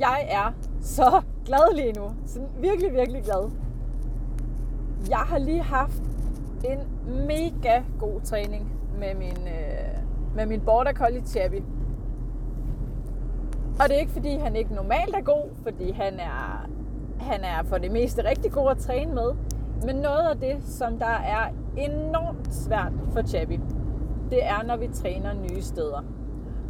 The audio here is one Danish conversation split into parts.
jeg er så glad lige nu. Så virkelig, virkelig glad. Jeg har lige haft en mega god træning med min, øh, med min border collie Chappy. Og det er ikke fordi, han ikke normalt er god, fordi han er, han er for det meste rigtig god at træne med. Men noget af det, som der er enormt svært for Chappy, det er, når vi træner nye steder.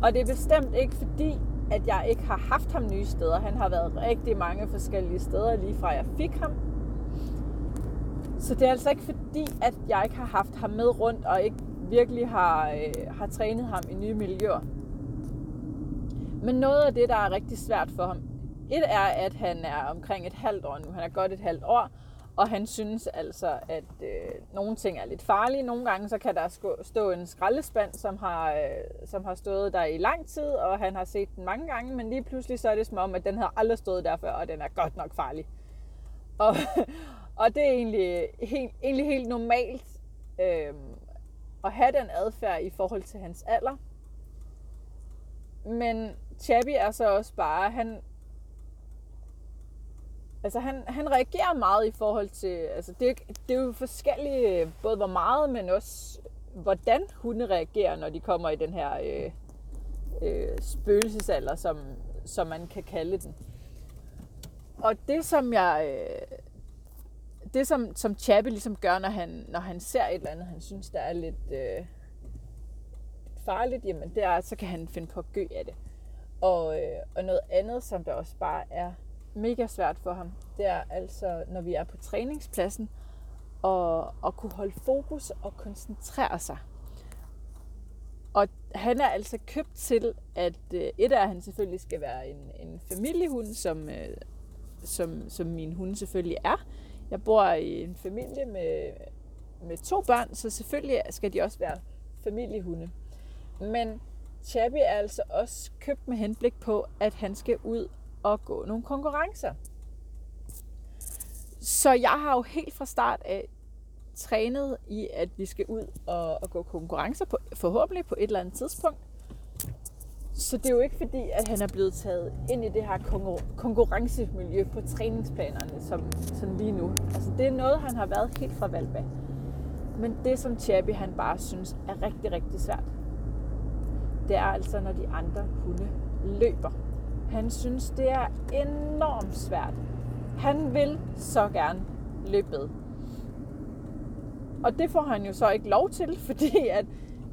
Og det er bestemt ikke fordi, at jeg ikke har haft ham nye steder. Han har været rigtig mange forskellige steder, lige fra jeg fik ham. Så det er altså ikke fordi, at jeg ikke har haft ham med rundt, og ikke virkelig har, øh, har trænet ham i nye miljøer. Men noget af det, der er rigtig svært for ham, et er, at han er omkring et halvt år nu. Han er godt et halvt år, og han synes altså, at øh, nogle ting er lidt farlige. Nogle gange så kan der stå en skraldespand, som har, øh, som har stået der i lang tid, og han har set den mange gange, men lige pludselig så er det som om, at den har aldrig stået der før, og den er godt nok farlig. Og, og det er egentlig helt, egentlig helt normalt øh, at have den adfærd i forhold til hans alder. Men Chabi er så også bare, han, altså han, han reagerer meget i forhold til, altså det, det er jo forskellige, øh, både hvor meget, men også hvordan hunde reagerer, når de kommer i den her øh, øh, spøgelsesalder, som, som man kan kalde den. Og det som jeg, øh, det som, som Chappie ligesom gør, når han, når han ser et eller andet, han synes, der er lidt øh, farligt, jamen det er, så kan han finde på at gø af det. Og, øh, og noget andet, som der også bare er mega svært for ham, det er altså, når vi er på træningspladsen, og, og kunne holde fokus og koncentrere sig. Og han er altså købt til, at øh, et af, han selvfølgelig skal være en, en familiehund, som, øh, som, som min hund selvfølgelig er. Jeg bor i en familie med, med to børn, så selvfølgelig skal de også være familiehunde. Men Chabby er altså også købt med henblik på, at han skal ud og gå nogle konkurrencer. Så jeg har jo helt fra start af trænet i, at vi skal ud og, og gå konkurrencer på, forhåbentlig på et eller andet tidspunkt. Så det er jo ikke fordi, at han er blevet taget ind i det her konkurrencemiljø på træningsplanerne, som, som lige nu. Altså det er noget, han har været helt fra valg. Men det, som Chabi han bare synes er rigtig, rigtig svært, det er altså, når de andre hunde løber. Han synes, det er enormt svært. Han vil så gerne løbe med. Og det får han jo så ikke lov til, fordi at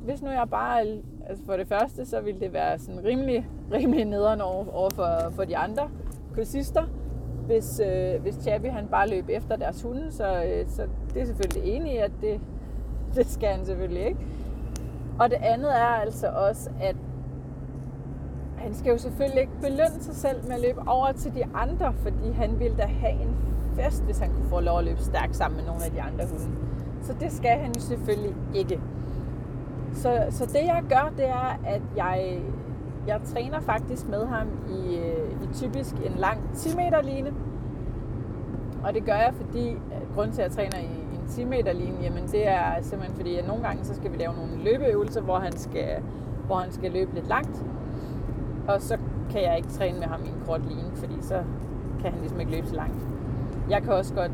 hvis nu jeg bare, altså for det første, så ville det være sådan rimelig, rimelig nederen over, over for, for de andre kursister. Hvis, øh, hvis Chappie han bare løb efter deres hunde, så, øh, så det er selvfølgelig enig i, at det, det skal han selvfølgelig ikke. Og det andet er altså også, at han skal jo selvfølgelig ikke belønne sig selv med at løbe over til de andre, fordi han vil da have en fest, hvis han kunne få lov at løbe stærkt sammen med nogle af de andre hunde. Så det skal han jo selvfølgelig ikke. Så, så det jeg gør, det er, at jeg, jeg træner faktisk med ham i, øh, i typisk en lang 10 meter line. Og det gør jeg, fordi øh, grund til, at jeg træner i en 10 meter line, jamen det er simpelthen fordi, at nogle gange så skal vi lave nogle løbeøvelser, hvor han skal, hvor han skal løbe lidt langt. Og så kan jeg ikke træne med ham i en kort line, fordi så kan han ligesom ikke løbe så langt. Jeg kan også godt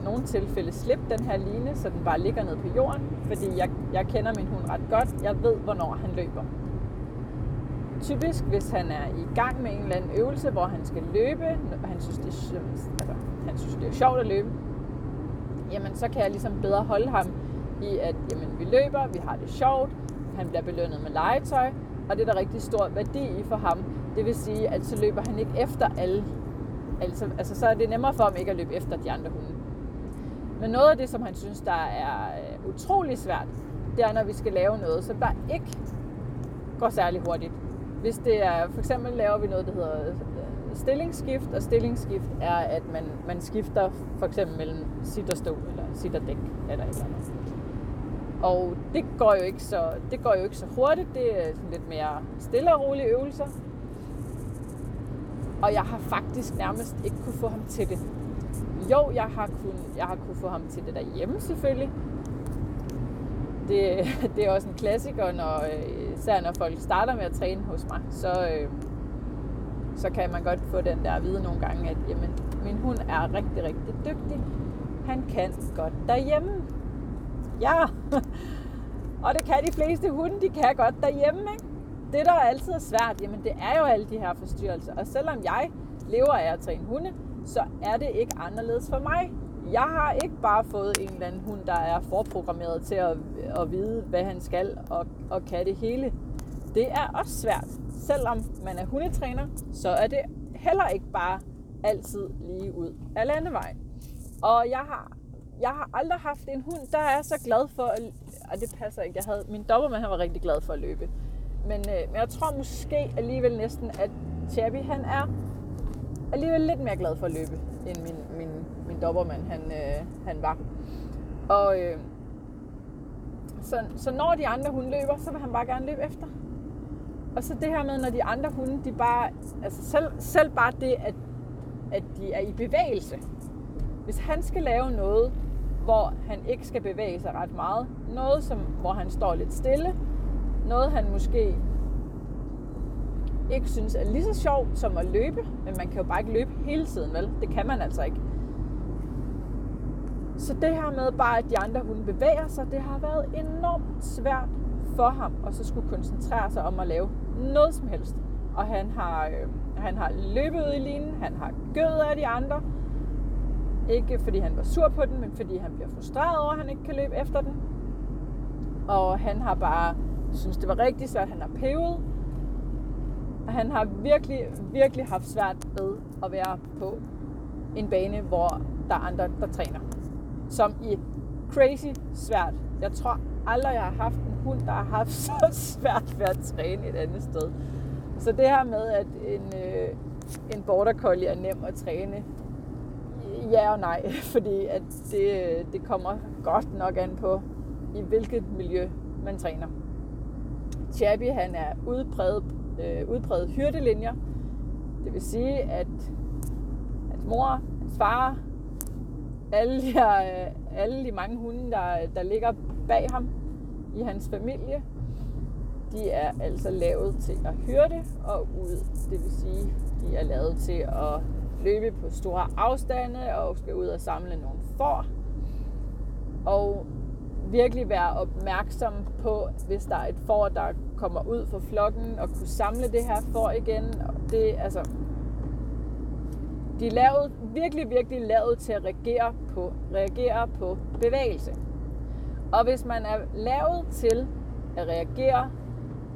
i nogle tilfælde slippe den her line, så den bare ligger ned på jorden, fordi jeg, jeg kender min hund ret godt. Jeg ved, hvornår han løber. Typisk, hvis han er i gang med en eller anden øvelse, hvor han skal løbe, og han synes, det er, altså, han synes, det er sjovt at løbe, jamen så kan jeg ligesom bedre holde ham i, at jamen, vi løber, vi har det sjovt, han bliver belønnet med legetøj, og det er der rigtig stor værdi i for ham. Det vil sige, at så løber han ikke efter alle. Altså, altså så er det nemmere for ham ikke at løbe efter de andre hunde. Men noget af det, som han synes, der er øh, utrolig svært, det er, når vi skal lave noget, som der ikke går særlig hurtigt. Hvis det er, for eksempel laver vi noget, der hedder øh, stillingsskift, og stillingsskift er, at man, man skifter for eksempel mellem sit og stå, eller sit og dæk, eller et eller andet. Og det går jo ikke så, det går jo ikke så hurtigt. Det er sådan lidt mere stille og rolige øvelser. Og jeg har faktisk nærmest ikke kunne få ham til det. Jo, jeg har kun, jeg har kunne få ham til det derhjemme selvfølgelig. Det, det er også en klassiker, når, øh, især når folk starter med at træne hos mig, så, øh, så kan man godt få den der at vide nogle gange, at jamen, min hund er rigtig, rigtig dygtig. Han kan godt derhjemme. Ja, og det kan de fleste hunde, de kan godt derhjemme. Ikke? Det, der altid er svært, jamen det er jo alle de her forstyrrelser. Og selvom jeg lever af at træne hunde, så er det ikke anderledes for mig. Jeg har ikke bare fået en eller anden hund, der er forprogrammeret til at, at vide, hvad han skal og, og kan det hele. Det er også svært. Selvom man er hundetræner, så er det heller ikke bare altid lige ud af landevejen. Og jeg har, jeg har aldrig haft en hund, der er så glad for at... Og det passer ikke. Jeg havde, min dobermann han var rigtig glad for at løbe. Men, øh, men jeg tror måske alligevel næsten, at Chabi han er alligevel lidt mere glad for at løbe, end min, min, min dobbermand han, øh, han var. Og øh, så, så når de andre hunde løber, så vil han bare gerne løbe efter. Og så det her med, når de andre hunde, de bare, altså selv, selv bare det, at, at de er i bevægelse. Hvis han skal lave noget, hvor han ikke skal bevæge sig ret meget, noget, som, hvor han står lidt stille, noget han måske ikke synes er lige så sjovt som at løbe, men man kan jo bare ikke løbe hele tiden, vel? Det kan man altså ikke. Så det her med bare, at de andre hunde bevæger sig, det har været enormt svært for ham, at så skulle koncentrere sig om at lave noget som helst. Og han har, øh, han har løbet ud i linen, han har gødet af de andre. Ikke fordi han var sur på den, men fordi han bliver frustreret over, at han ikke kan løbe efter den. Og han har bare synes, det var rigtigt, så Han har pevet. Og han har virkelig, virkelig haft svært ved at være på en bane, hvor der er andre, der træner. Som i crazy svært. Jeg tror aldrig, jeg har haft en hund, der har haft så svært ved at træne et andet sted. Så det her med, at en, øh, en border collie er nem at træne, ja og nej, fordi at det, det kommer godt nok an på, i hvilket miljø man træner. Chabi han er udpræget, øh, udpræget hyrdelinjer. Det vil sige, at hans mor, hans far, alle de, her, øh, alle de mange hunde, der, der ligger bag ham i hans familie, de er altså lavet til at hyrde og ud. Det vil sige, de er lavet til at løbe på store afstande og skal ud og samle nogle får. Og virkelig være opmærksom på, hvis der er et får, der kommer ud fra flokken og kunne samle det her får igen. Det, altså, de er lavet, virkelig, virkelig lavet til at reagere på, reagere på bevægelse. Og hvis man er lavet til at reagere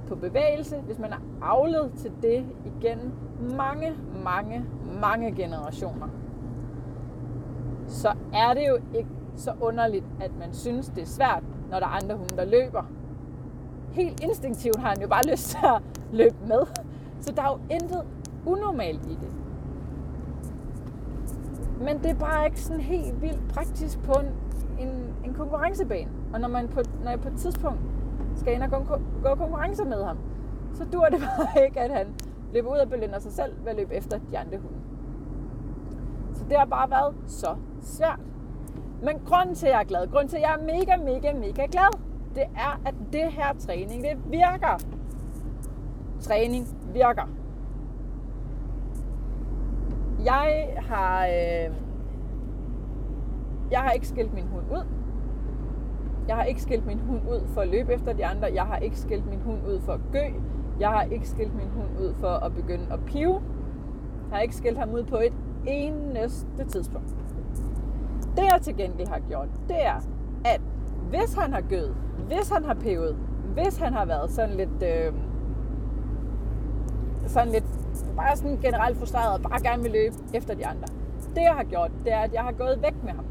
på bevægelse, hvis man er avlet til det igen mange, mange, mange generationer, så er det jo ikke så underligt, at man synes, det er svært, når der er andre hunde, der løber. Helt instinktivt har han jo bare lyst til at løbe med. Så der er jo intet unormalt i det. Men det er bare ikke sådan helt vildt praktisk på en, en, en konkurrencebane. Og når, man på, når jeg på et tidspunkt skal ind og gå, gå konkurrencer med ham, så dur det bare ikke, at han løber ud og belønner sig selv ved at løbe efter de andre hunde. Så det har bare været så svært. Men grunden til, at jeg er glad, grunden til, at jeg er mega, mega, mega glad, det er, at det her træning, det virker. Træning virker. Jeg har, øh, jeg har ikke skilt min hund ud. Jeg har ikke skilt min hund ud for at løbe efter de andre. Jeg har ikke skilt min hund ud for at gø. Jeg har ikke skilt min hund ud for at begynde at pive. Jeg har ikke skilt ham ud på et eneste tidspunkt. Det jeg til gengæld har gjort, det er, at hvis han har gød, hvis han har pevet, hvis han har været sådan lidt, øh, sådan lidt, bare sådan generelt frustreret og bare gerne vil løbe efter de andre. Det jeg har gjort, det er, at jeg har gået væk med ham.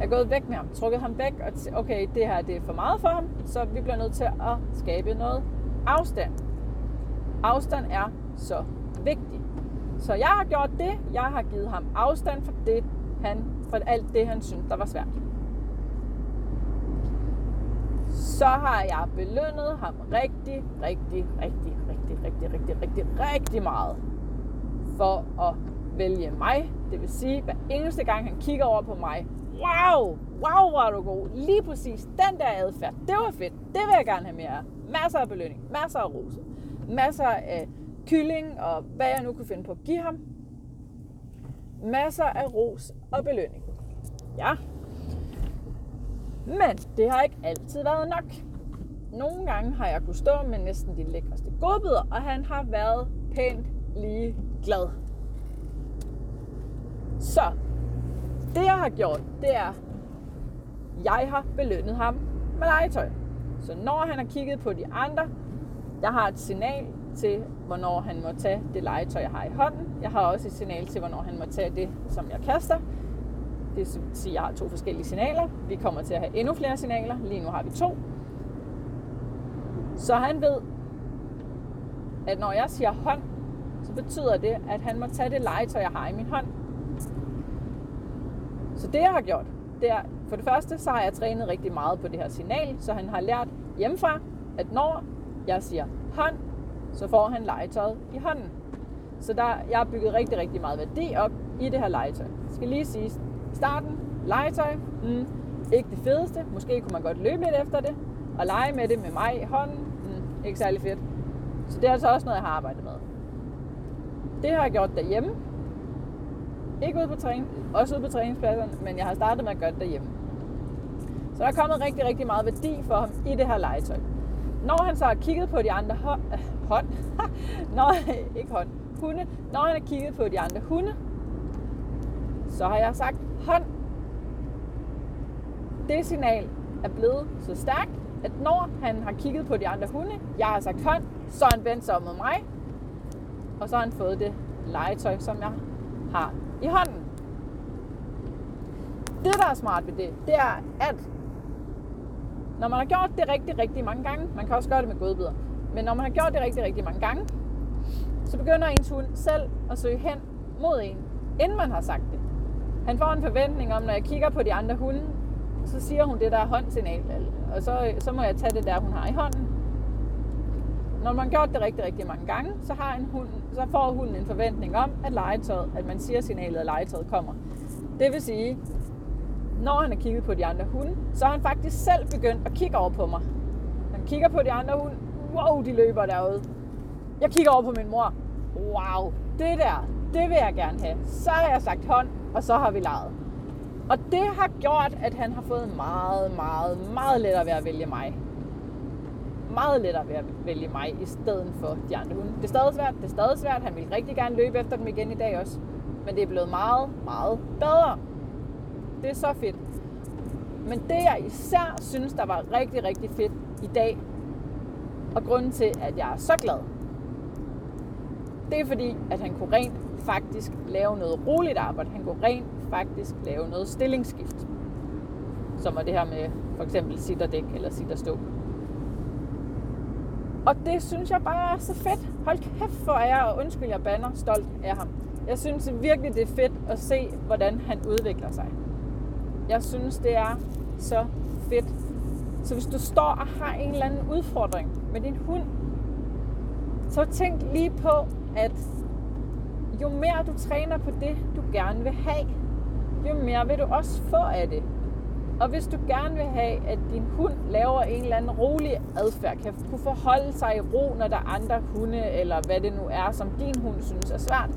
Jeg er gået væk med ham, trukket ham væk, og t- okay, det her det er for meget for ham, så vi bliver nødt til at skabe noget afstand. Afstand er så vigtigt. Så jeg har gjort det. Jeg har givet ham afstand for, det, han, for alt det, han syntes, der var svært. Så har jeg belønnet ham rigtig, rigtig, rigtig, rigtig, rigtig, rigtig, rigtig, rigtig meget for at vælge mig. Det vil sige, hver eneste gang han kigger over på mig, wow, wow, hvor er du god. Lige præcis den der adfærd, det var fedt. Det vil jeg gerne have mere af. Masser af belønning, masser af rose, masser af kylling og hvad jeg nu kunne finde på at give ham. Masser af ros og belønning. Ja. Men det har ikke altid været nok. Nogle gange har jeg kunnet stå med næsten de lækreste godbidder, og han har været pænt lige glad. Så det jeg har gjort, det er, jeg har belønnet ham med legetøj. Så når han har kigget på de andre, jeg har et signal til, hvornår han må tage det legetøj, jeg har i hånden. Jeg har også et signal til, hvornår han må tage det, som jeg kaster. Det vil sige, at jeg har to forskellige signaler. Vi kommer til at have endnu flere signaler. Lige nu har vi to. Så han ved, at når jeg siger hånd, så betyder det, at han må tage det legetøj, jeg har i min hånd. Så det, jeg har gjort, det er, for det første, så har jeg trænet rigtig meget på det her signal, så han har lært hjemmefra, at når jeg siger hånd, så får han legetøjet i hånden. Så der, jeg har bygget rigtig, rigtig meget værdi op i det her legetøj. Jeg skal lige sige, starten, legetøj, mm, ikke det fedeste. Måske kunne man godt løbe lidt efter det, og lege med det med mig i hånden. Mm, ikke særlig fedt. Så det er altså også noget, jeg har arbejdet med. Det har jeg gjort derhjemme. Ikke ude på træning, også ude på træningspladserne, men jeg har startet med at gøre det derhjemme. Så der er kommet rigtig, rigtig meget værdi for ham i det her legetøj. Når han så har kigget på de andre hånd, hånd når, ikke hånd, hunde, når han har kigget på de andre hunde, så har jeg sagt hånd. Det signal er blevet så stærkt, at når han har kigget på de andre hunde, jeg har sagt hånd, så har han vendt sig om mod mig, og så har han fået det legetøj, som jeg har i hånden. Det, der er smart ved det, det er, at når man har gjort det rigtig, rigtig mange gange, man kan også gøre det med godbidder, men når man har gjort det rigtig, rigtig mange gange, så begynder ens hund selv at søge hen mod en, inden man har sagt det. Han får en forventning om, når jeg kigger på de andre hunde, så siger hun det der håndsignal, og så, så må jeg tage det der, hun har i hånden. Når man har gjort det rigtig, rigtig mange gange, så, har en hund, så får hunden en forventning om, at, legetøjet, at man siger signalet, at legetøjet kommer. Det vil sige, når han har kigget på de andre hunde, så har han faktisk selv begyndt at kigge over på mig. Han kigger på de andre hunde. Wow, de løber derude. Jeg kigger over på min mor. Wow, det der, det vil jeg gerne have. Så har jeg sagt hånd, og så har vi leget. Og det har gjort, at han har fået meget, meget, meget lettere ved at vælge mig. Meget lettere ved at vælge mig i stedet for de andre hunde. Det er stadig svært, det er stadig svært. Han vil rigtig gerne løbe efter dem igen i dag også. Men det er blevet meget, meget bedre. Det er så fedt. Men det jeg især synes, der var rigtig, rigtig fedt i dag, og grunden til, at jeg er så glad, det er fordi, at han kunne rent faktisk lave noget roligt arbejde. Han kunne rent faktisk lave noget stillingsskift. Som var det her med for eksempel sit og dæk eller sit og stå. Og det synes jeg bare er så fedt. Hold kæft for jeg, og undskyld jeg banner stolt af ham. Jeg synes virkelig, det er fedt at se, hvordan han udvikler sig. Jeg synes, det er så fedt. Så hvis du står og har en eller anden udfordring med din hund, så tænk lige på, at jo mere du træner på det, du gerne vil have, jo mere vil du også få af det. Og hvis du gerne vil have, at din hund laver en eller anden rolig adfærd, kan kunne forholde sig i ro, når der er andre hunde, eller hvad det nu er, som din hund synes er svært,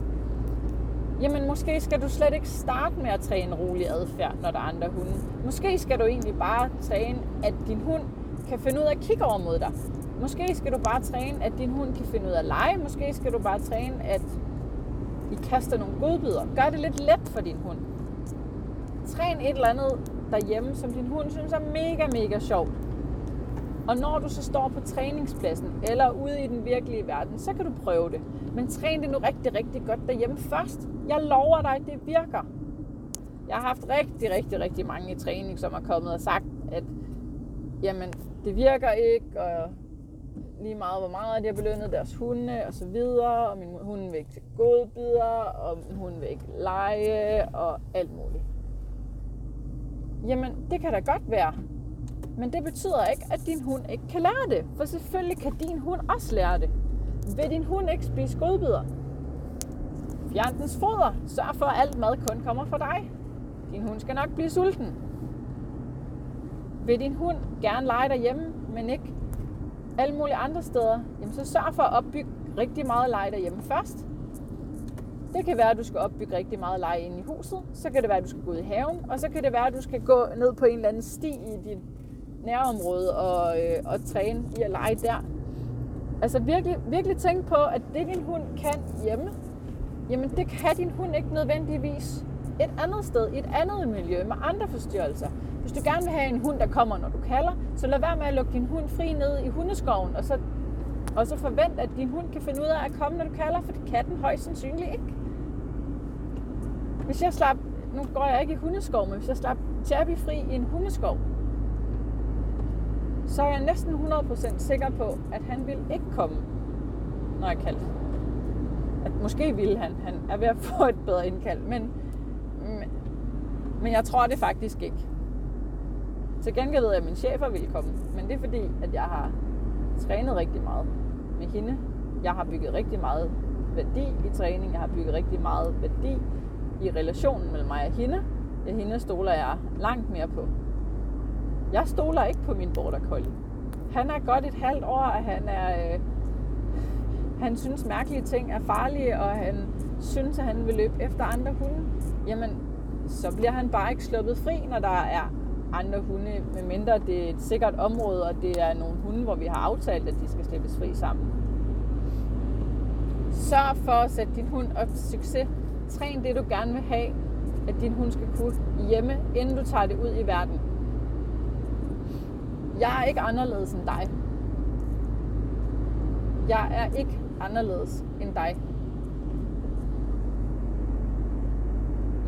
jamen måske skal du slet ikke starte med at træne rolig adfærd, når der er andre hunde. Måske skal du egentlig bare træne, at din hund kan finde ud af at kigge over mod dig. Måske skal du bare træne, at din hund kan finde ud af at lege. Måske skal du bare træne, at I kaster nogle godbidder. Gør det lidt let for din hund. Træn et eller andet derhjemme, som din hund synes er mega, mega sjovt. Og når du så står på træningspladsen eller ude i den virkelige verden, så kan du prøve det. Men træn det nu rigtig, rigtig godt derhjemme først. Jeg lover dig, det virker. Jeg har haft rigtig, rigtig, rigtig mange i træning, som har kommet og sagt, at jamen, det virker ikke, og lige meget, hvor meget de har belønnet deres hunde, og så videre, og min hund vil ikke til godbidder, og min hund vil ikke lege, og alt muligt. Jamen, det kan da godt være. Men det betyder ikke, at din hund ikke kan lære det. For selvfølgelig kan din hund også lære det. Vil din hund ikke spise godbidder? Fjern dens foder. Sørg for, at alt mad kun kommer fra dig. Din hund skal nok blive sulten. Vil din hund gerne lege derhjemme, men ikke alle mulige andre steder, jamen så sørg for at opbygge rigtig meget leje derhjemme først. Det kan være, at du skal opbygge rigtig meget leje inde i huset. Så kan det være, at du skal gå ud i haven. Og så kan det være, at du skal gå ned på en eller anden sti i dit nærområde og, øh, og træne i at lege der. Altså virkelig, virkelig tænk på, at det din hund kan hjemme, jamen det kan din hund ikke nødvendigvis et andet sted, i et andet miljø med andre forstyrrelser. Hvis du gerne vil have en hund, der kommer, når du kalder, så lad være med at lukke din hund fri ned i hundeskoven, og så, og så forvent, at din hund kan finde ud af at komme, når du kalder, for det kan den højst sandsynligt ikke. Hvis jeg slap, nu går jeg ikke i hundeskov, men hvis jeg slap Chappie fri i en hundeskov, så er jeg næsten 100% sikker på, at han vil ikke komme, når jeg kaldte. At måske ville han. Han er ved at få et bedre indkald, men, men jeg tror det faktisk ikke. Til gengæld ved jeg, at min chefer vil komme, men det er fordi, at jeg har trænet rigtig meget med hende. Jeg har bygget rigtig meget værdi i træning. Jeg har bygget rigtig meget værdi i relationen mellem mig og hende. Ja, hende stoler jeg langt mere på. Jeg stoler ikke på min border collie. Han er godt et halvt år, og han er... Øh, han synes mærkelige ting er farlige, og han synes, at han vil løbe efter andre hunde. Jamen, så bliver han bare ikke sluppet fri, når der er andre hunde, medmindre det er et sikkert område, og det er nogle hunde, hvor vi har aftalt, at de skal slippes fri sammen. Sørg for at sætte din hund op til succes. Træn det, du gerne vil have, at din hund skal kunne hjemme, inden du tager det ud i verden. Jeg er ikke anderledes end dig. Jeg er ikke anderledes end dig.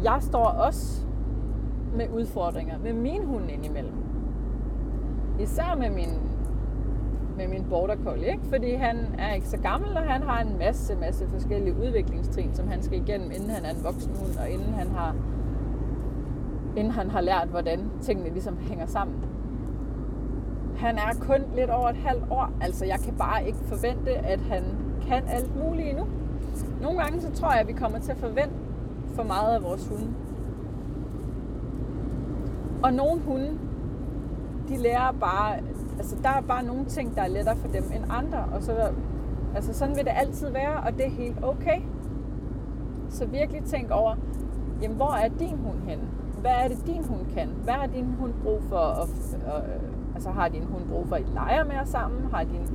Jeg står også med udfordringer med min hund indimellem. Især med min, med min border collie, ikke? fordi han er ikke så gammel, og han har en masse, masse forskellige udviklingstrin, som han skal igennem, inden han er en voksen hund, og inden han har, inden han har lært, hvordan tingene ligesom hænger sammen. Han er kun lidt over et halvt år, altså jeg kan bare ikke forvente, at han kan alt muligt endnu. Nogle gange så tror jeg, at vi kommer til at forvente for meget af vores hunde. Og nogle hunde, de lærer bare, altså der er bare nogle ting, der er lettere for dem end andre. Og så, altså sådan vil det altid være, og det er helt okay. Så virkelig tænk over, jamen hvor er din hund henne? Hvad er det, din hund kan? Hvad har din hund brug for? At, og, altså har din hund brug for, at I leger mere sammen? Har din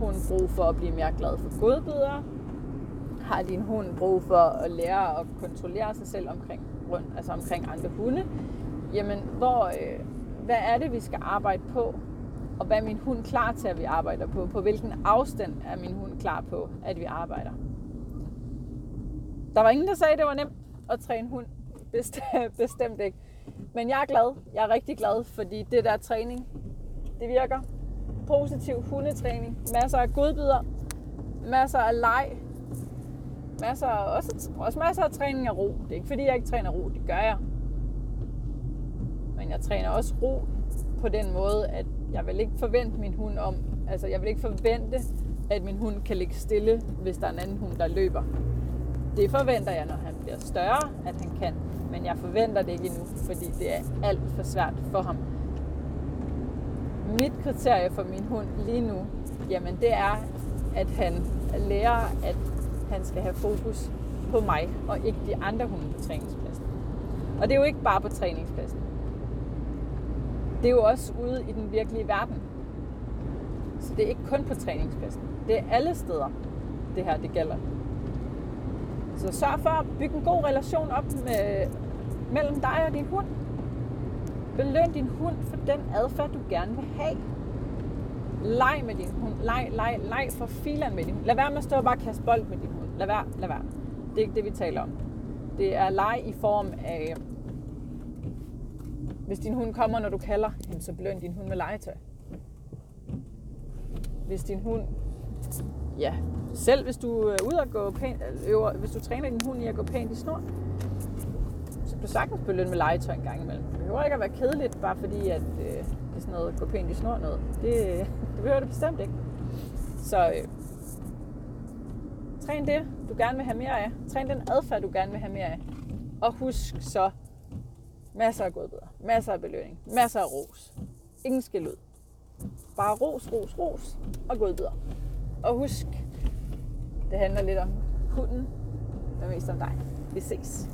hund brug for at blive mere glad for godbidder? Har din hund brug for at lære at kontrollere sig selv omkring, rundt, altså omkring andre hunde? jamen, hvor, øh, hvad er det, vi skal arbejde på? Og hvad er min hund klar til, at vi arbejder på? På hvilken afstand er min hund klar på, at vi arbejder? Der var ingen, der sagde, at det var nemt at træne hund. Bestemt ikke. Men jeg er glad. Jeg er rigtig glad, fordi det der træning, det virker. Positiv hundetræning. Masser af godbidder. Masser af leg. Masser af, også, også masser af træning af ro. Det er ikke fordi, jeg ikke træner ro. Det gør jeg men jeg træner også ro på den måde, at jeg vil ikke forvente min hund om, altså jeg vil ikke forvente, at min hund kan ligge stille, hvis der er en anden hund, der løber. Det forventer jeg, når han bliver større, at han kan, men jeg forventer det ikke endnu, fordi det er alt for svært for ham. Mit kriterie for min hund lige nu, jamen det er, at han lærer, at han skal have fokus på mig, og ikke de andre hunde på træningspladsen. Og det er jo ikke bare på træningspladsen det er jo også ude i den virkelige verden. Så det er ikke kun på træningspladsen. Det er alle steder, det her det gælder. Så sørg for at bygge en god relation op med, mellem dig og din hund. Beløn din hund for den adfærd, du gerne vil have. Leg med din hund. Leg, leg, leg for filen med din hund. Lad være med at stå og bare kaste bold med din hund. Lad være, lad være. Det er ikke det, vi taler om. Det er leg i form af hvis din hund kommer, når du kalder, jamen, så beløn din hund med legetøj. Hvis din hund, ja, selv hvis du øh, er ude at gå pænt, øh, øver, hvis du træner din hund i at gå pænt i snor, så kan du sagtens belønne med legetøj en gang imellem. Det behøver ikke at være kedeligt, bare fordi at, øh, det er sådan noget gå pænt i snor noget. Det, det behøver det bestemt ikke. Så øh, træn det, du gerne vil have mere af. Træn den adfærd, du gerne vil have mere af. Og husk så, Masser af godbidder. Masser af belønning. Masser af ros. Ingen skal ud. bare ros, ros, ros og godbidder. Og husk, det handler lidt om hunden, men mest om dig. Vi ses.